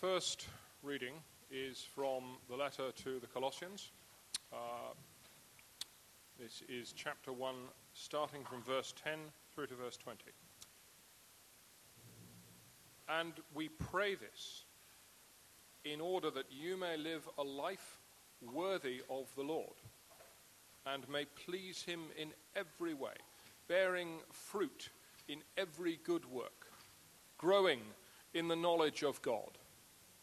first reading is from the letter to the Colossians. Uh, this is chapter 1, starting from verse 10 through to verse 20. And we pray this in order that you may live a life worthy of the Lord and may please him in every way, bearing fruit in every good work, growing in the knowledge of God,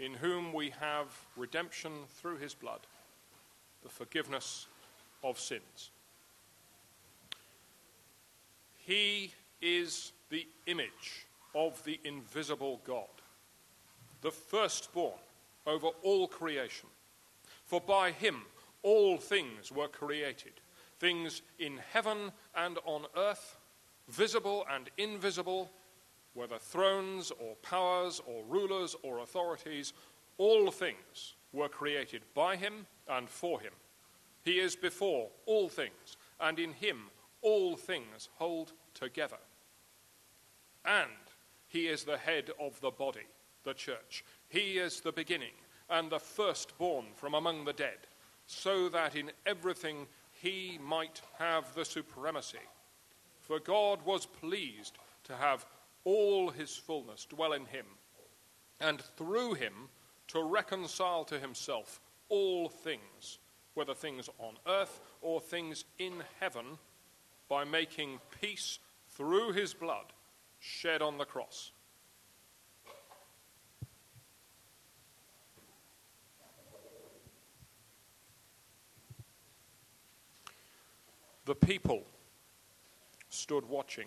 in whom we have redemption through his blood, the forgiveness of sins. He is the image of the invisible God, the firstborn over all creation. For by him all things were created, things in heaven and on earth, visible and invisible, whether thrones or powers or rulers or authorities, all things were created by him and for him. He is before all things, and in him all things hold together. And he is the head of the body, the church. He is the beginning and the firstborn from among the dead, so that in everything he might have the supremacy. For God was pleased to have all his fullness dwell in him, and through him to reconcile to himself all things, whether things on earth or things in heaven, by making peace through his blood shed on the cross. The people stood watching,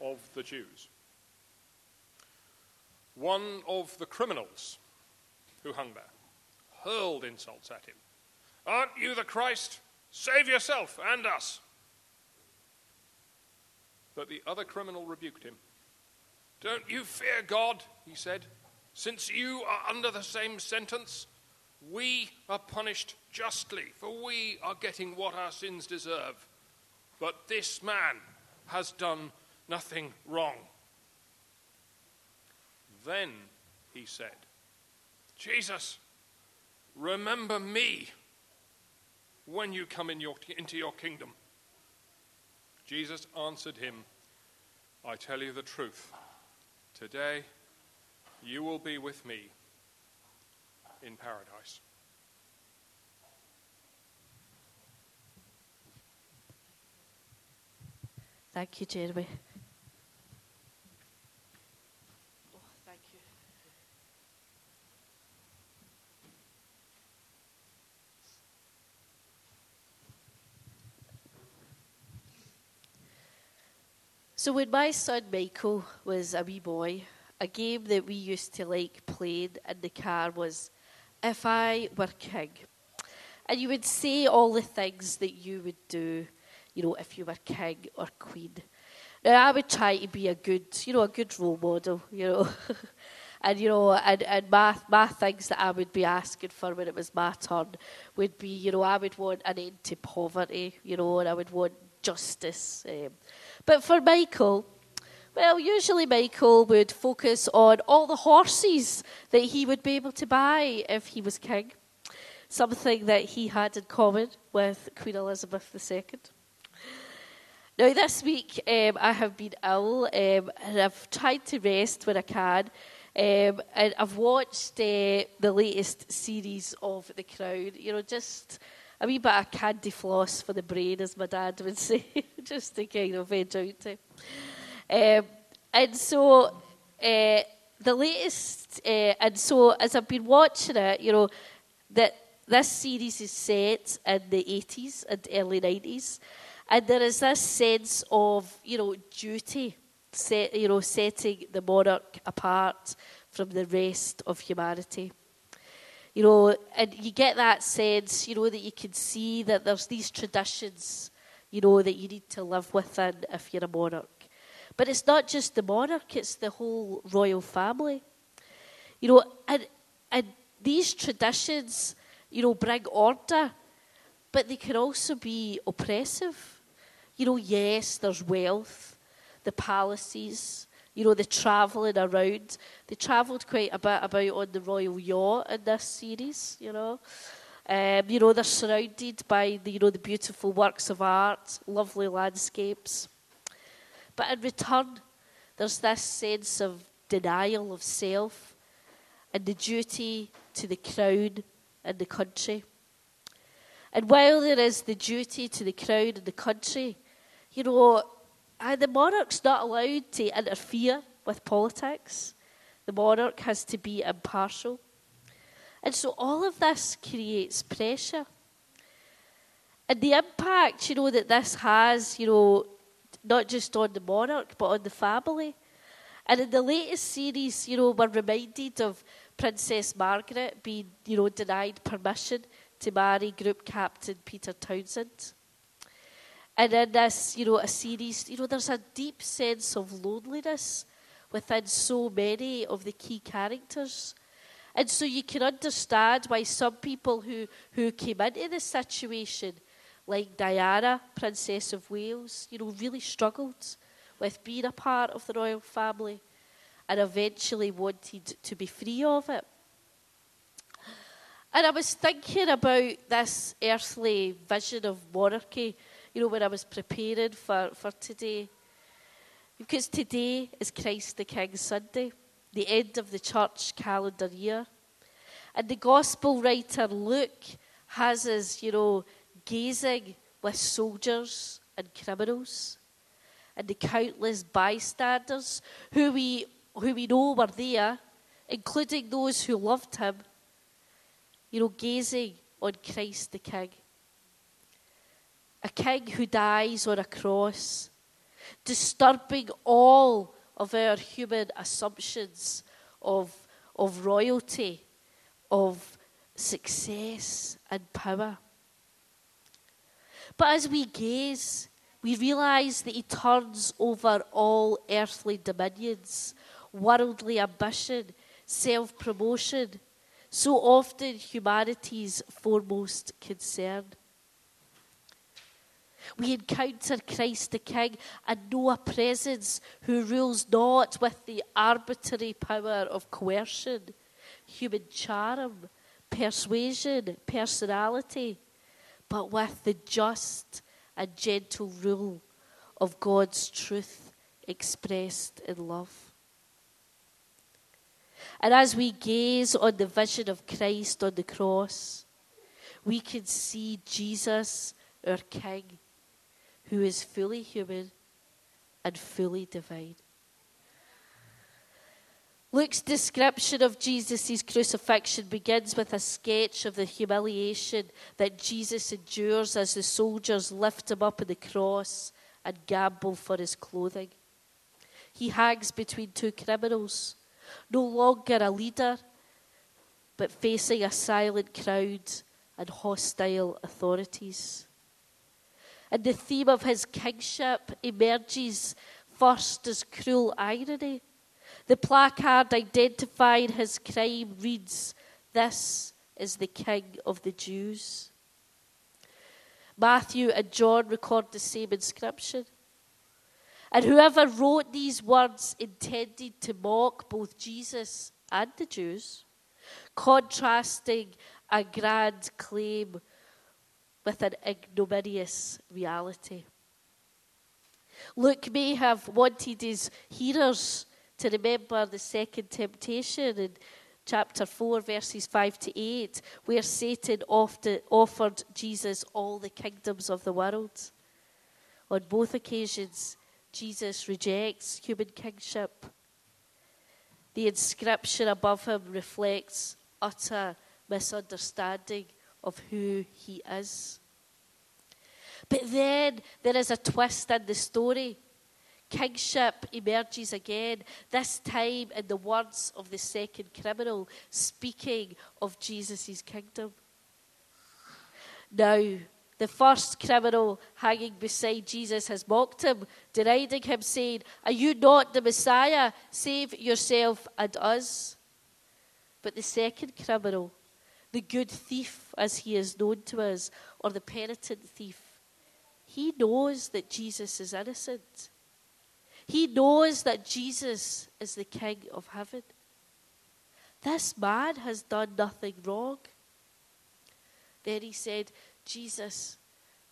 of the Jews. One of the criminals who hung there hurled insults at him. Aren't you the Christ? Save yourself and us. But the other criminal rebuked him. Don't you fear God, he said, since you are under the same sentence. We are punished justly, for we are getting what our sins deserve. But this man has done nothing wrong. Then he said, Jesus, remember me when you come in your, into your kingdom. Jesus answered him, I tell you the truth. Today you will be with me in paradise. Thank you, Jeremy. So when my son Michael was a wee boy, a game that we used to like playing in the car was If I Were King. And you would say all the things that you would do, you know, if you were king or queen. Now, I would try to be a good, you know, a good role model, you know. and, you know, and, and my, my things that I would be asking for when it was my turn would be, you know, I would want an end to poverty, you know, and I would want justice. Um, but for Michael, well, usually Michael would focus on all the horses that he would be able to buy if he was king, something that he had in common with Queen Elizabeth II. Now, this week um, I have been ill um, and I've tried to rest when I can. Um, and I've watched uh, the latest series of The Crown. You know, just a wee bit of candy floss for the brain, as my dad would say, just to kind of edge out to. Um, and so, uh, the latest, uh, and so as I've been watching it, you know, that this series is set in the 80s and early 90s, and there is this sense of, you know, duty set, you know, setting the monarch apart from the rest of humanity. You know, and you get that sense, you know, that you can see that there's these traditions, you know, that you need to live within if you're a monarch. But it's not just the monarch, it's the whole royal family. You know, and, and these traditions, you know, bring order, but they can also be oppressive. You know, yes, there's wealth, the palaces, you know, the travelling around. They travelled quite a bit about on the royal yacht in this series, you know. Um, you know, they're surrounded by the, you know, the beautiful works of art, lovely landscapes. But in return, there's this sense of denial of self and the duty to the crown and the country. And while there is the duty to the crown and the country, you know, and the monarch's not allowed to interfere with politics. The monarch has to be impartial. And so all of this creates pressure. And the impact, you know, that this has, you know, not just on the monarch, but on the family. And in the latest series, you know, we're reminded of Princess Margaret being, you know, denied permission to marry Group Captain Peter Townsend. And in this, you know, a series, you know, there's a deep sense of loneliness within so many of the key characters. And so you can understand why some people who, who came into this situation, like Diana, Princess of Wales, you know, really struggled with being a part of the royal family and eventually wanted to be free of it. And I was thinking about this earthly vision of monarchy you know, when I was preparing for, for today. Because today is Christ the King Sunday, the end of the church calendar year. And the gospel writer Luke has us, you know, gazing with soldiers and criminals and the countless bystanders who we, who we know were there, including those who loved him, you know, gazing on Christ the King a king who dies on a cross, disturbing all of our human assumptions of, of royalty, of success and power. But as we gaze, we realize that he turns over all earthly dominions, worldly ambition, self promotion, so often humanity's foremost concern. We encounter Christ the King and know a presence who rules not with the arbitrary power of coercion, human charm, persuasion, personality, but with the just and gentle rule of God's truth expressed in love. And as we gaze on the vision of Christ on the cross, we can see Jesus, our King, who is fully human and fully divine. Luke's description of Jesus' crucifixion begins with a sketch of the humiliation that Jesus endures as the soldiers lift him up on the cross and gamble for his clothing. He hangs between two criminals, no longer a leader, but facing a silent crowd and hostile authorities. And the theme of his kingship emerges first as cruel irony. The placard identifying his crime reads, This is the King of the Jews. Matthew and John record the same inscription. And whoever wrote these words intended to mock both Jesus and the Jews, contrasting a grand claim with an ignominious reality. Luke may have wanted his hearers to remember the second temptation in chapter 4, verses 5 to 8, where Satan offered Jesus all the kingdoms of the world. On both occasions, Jesus rejects human kingship. The inscription above him reflects utter misunderstanding of who he is. But then there is a twist in the story. Kingship emerges again, this time in the words of the second criminal, speaking of Jesus' kingdom. Now, the first criminal hanging beside Jesus has mocked him, deriding him, saying, Are you not the Messiah? Save yourself and us. But the second criminal, the good thief as he is known to us, or the penitent thief, he knows that Jesus is innocent. He knows that Jesus is the King of heaven. This man has done nothing wrong. Then he said, Jesus,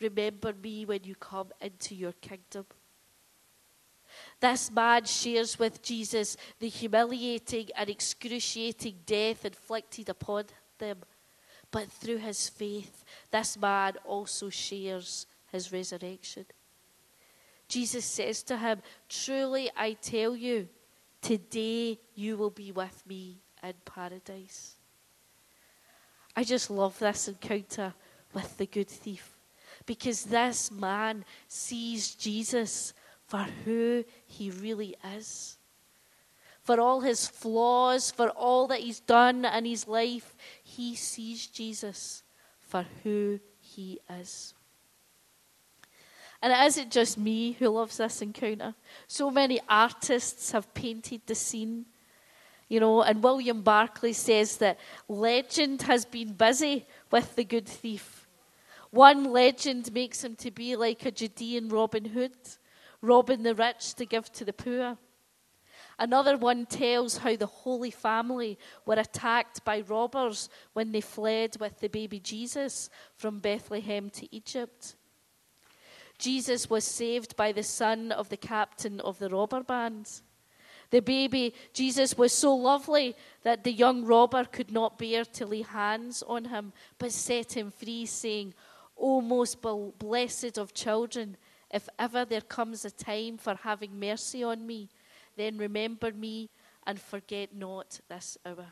remember me when you come into your kingdom. This man shares with Jesus the humiliating and excruciating death inflicted upon them. But through his faith, this man also shares his resurrection. Jesus says to him, Truly I tell you, today you will be with me in paradise. I just love this encounter with the good thief because this man sees Jesus for who he really is. For all his flaws, for all that he's done in his life, he sees Jesus for who he is. And it isn't just me who loves this encounter. So many artists have painted the scene. You know, and William Barclay says that legend has been busy with the good thief. One legend makes him to be like a Judean Robin Hood, robbing the rich to give to the poor. Another one tells how the Holy Family were attacked by robbers when they fled with the baby Jesus from Bethlehem to Egypt. Jesus was saved by the son of the captain of the robber bands. The baby, Jesus, was so lovely that the young robber could not bear to lay hands on him, but set him free, saying, O most blessed of children, if ever there comes a time for having mercy on me, then remember me and forget not this hour.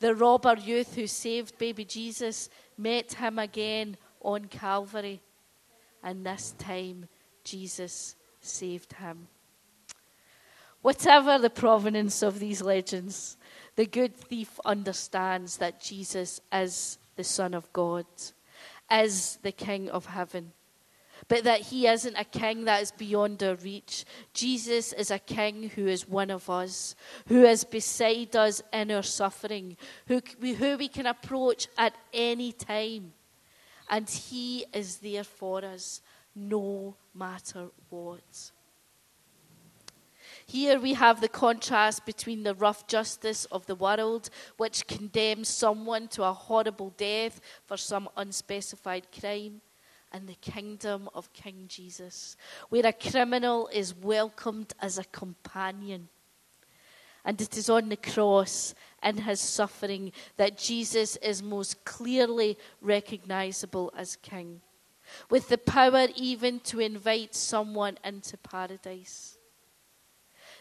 The robber youth who saved baby Jesus met him again on Calvary and this time Jesus saved him. Whatever the provenance of these legends, the good thief understands that Jesus is the Son of God, is the King of heaven. But that he isn't a king that is beyond our reach. Jesus is a king who is one of us, who is beside us in our suffering, who, who we can approach at any time and He is there for us no matter what. Here we have the contrast between the rough justice of the world, which condemns someone to a horrible death for some unspecified crime, and the kingdom of King Jesus, where a criminal is welcomed as a companion and it is on the cross in his suffering that Jesus is most clearly recognizable as King, with the power even to invite someone into paradise.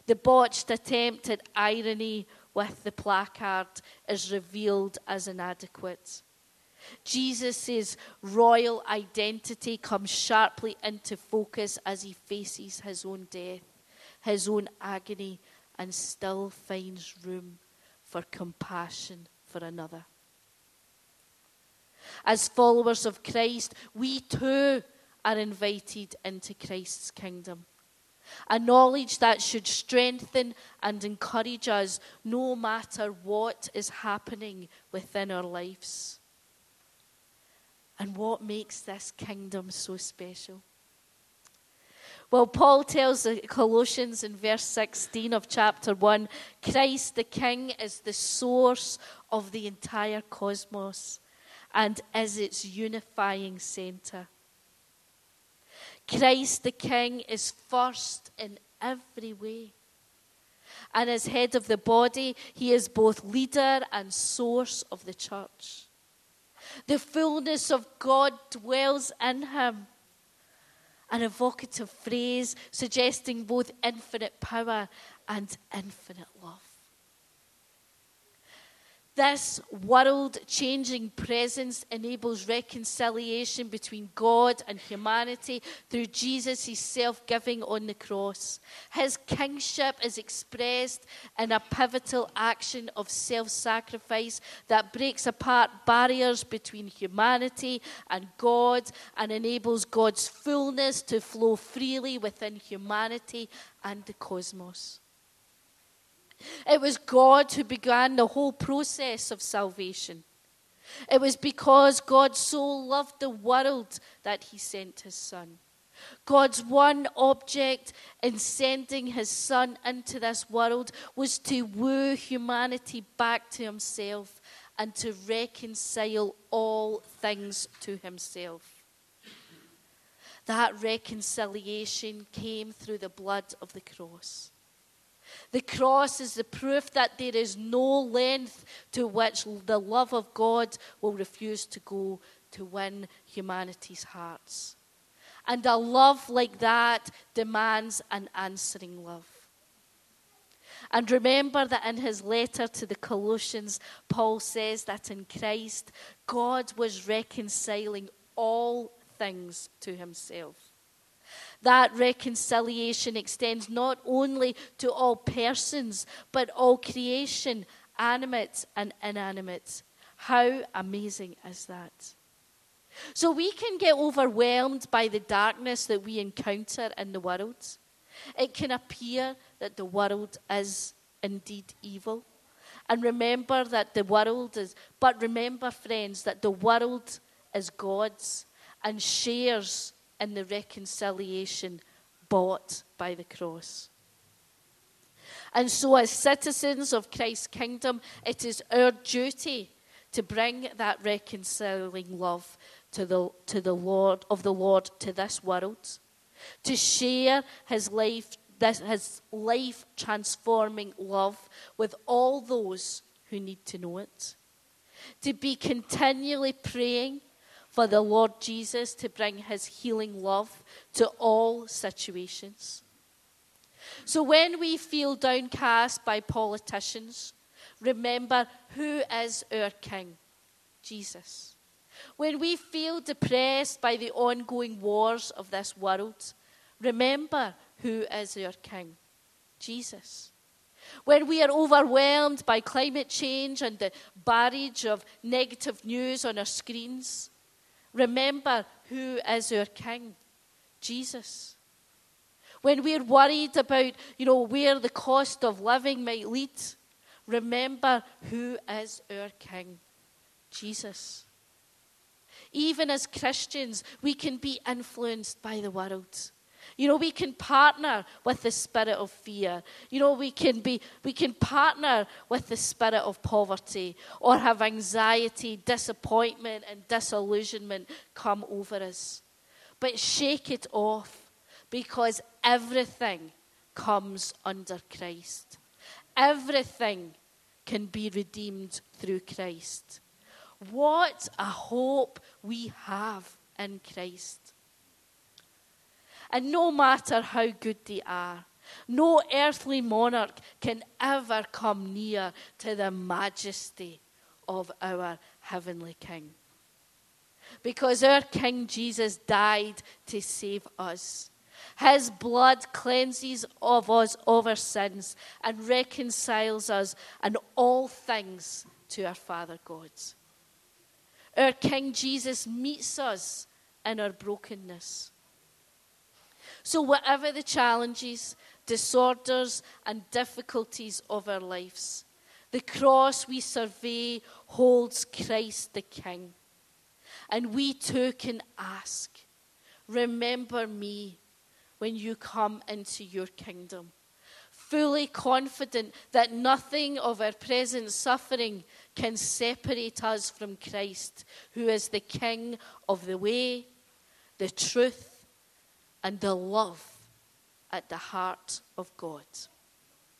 The botched attempt at irony with the placard is revealed as inadequate. Jesus' royal identity comes sharply into focus as he faces his own death, his own agony, and still finds room for compassion for another. As followers of Christ, we too are invited into Christ's kingdom. A knowledge that should strengthen and encourage us no matter what is happening within our lives. And what makes this kingdom so special? Well, Paul tells the Colossians in verse 16 of chapter 1 Christ the King is the source of the entire cosmos and is its unifying center. Christ the King is first in every way. And as head of the body, he is both leader and source of the church. The fullness of God dwells in him. An evocative phrase suggesting both infinite power and infinite love. This world changing presence enables reconciliation between God and humanity through Jesus' self giving on the cross. His kingship is expressed in a pivotal action of self sacrifice that breaks apart barriers between humanity and God and enables God's fullness to flow freely within humanity and the cosmos. It was God who began the whole process of salvation. It was because God so loved the world that he sent his son. God's one object in sending his son into this world was to woo humanity back to himself and to reconcile all things to himself. That reconciliation came through the blood of the cross. The cross is the proof that there is no length to which the love of God will refuse to go to win humanity's hearts. And a love like that demands an answering love. And remember that in his letter to the Colossians, Paul says that in Christ, God was reconciling all things to himself. That reconciliation extends not only to all persons, but all creation, animate and inanimate. How amazing is that? So we can get overwhelmed by the darkness that we encounter in the world. It can appear that the world is indeed evil. And remember that the world is, but remember, friends, that the world is God's and shares in the reconciliation bought by the cross. And so, as citizens of Christ's kingdom, it is our duty to bring that reconciling love to the, to the Lord of the Lord to this world, to share his life, this, his life transforming love with all those who need to know it, to be continually praying for the Lord Jesus to bring his healing love to all situations. So when we feel downcast by politicians, remember who is our King? Jesus. When we feel depressed by the ongoing wars of this world, remember who is our King? Jesus. When we are overwhelmed by climate change and the barrage of negative news on our screens, remember who is our King Jesus. When we're worried about, you know, where the cost of living might lead, remember who is our King Jesus. Even as Christians, we can be influenced by the world. You know, we can partner with the spirit of fear. You know, we can be we can partner with the spirit of poverty or have anxiety, disappointment and disillusionment come over us. But shake it off because everything comes under Christ. Everything can be redeemed through Christ. What a hope we have in Christ. And no matter how good they are, no earthly monarch can ever come near to the majesty of our heavenly King. Because our King Jesus died to save us. His blood cleanses of us of our sins and reconciles us and all things to our Father God. Our King Jesus meets us in our brokenness. So, whatever the challenges, disorders, and difficulties of our lives, the cross we survey holds Christ the King. And we too can ask, Remember me when you come into your kingdom. Fully confident that nothing of our present suffering can separate us from Christ, who is the King of the way, the truth, and the love at the heart of God.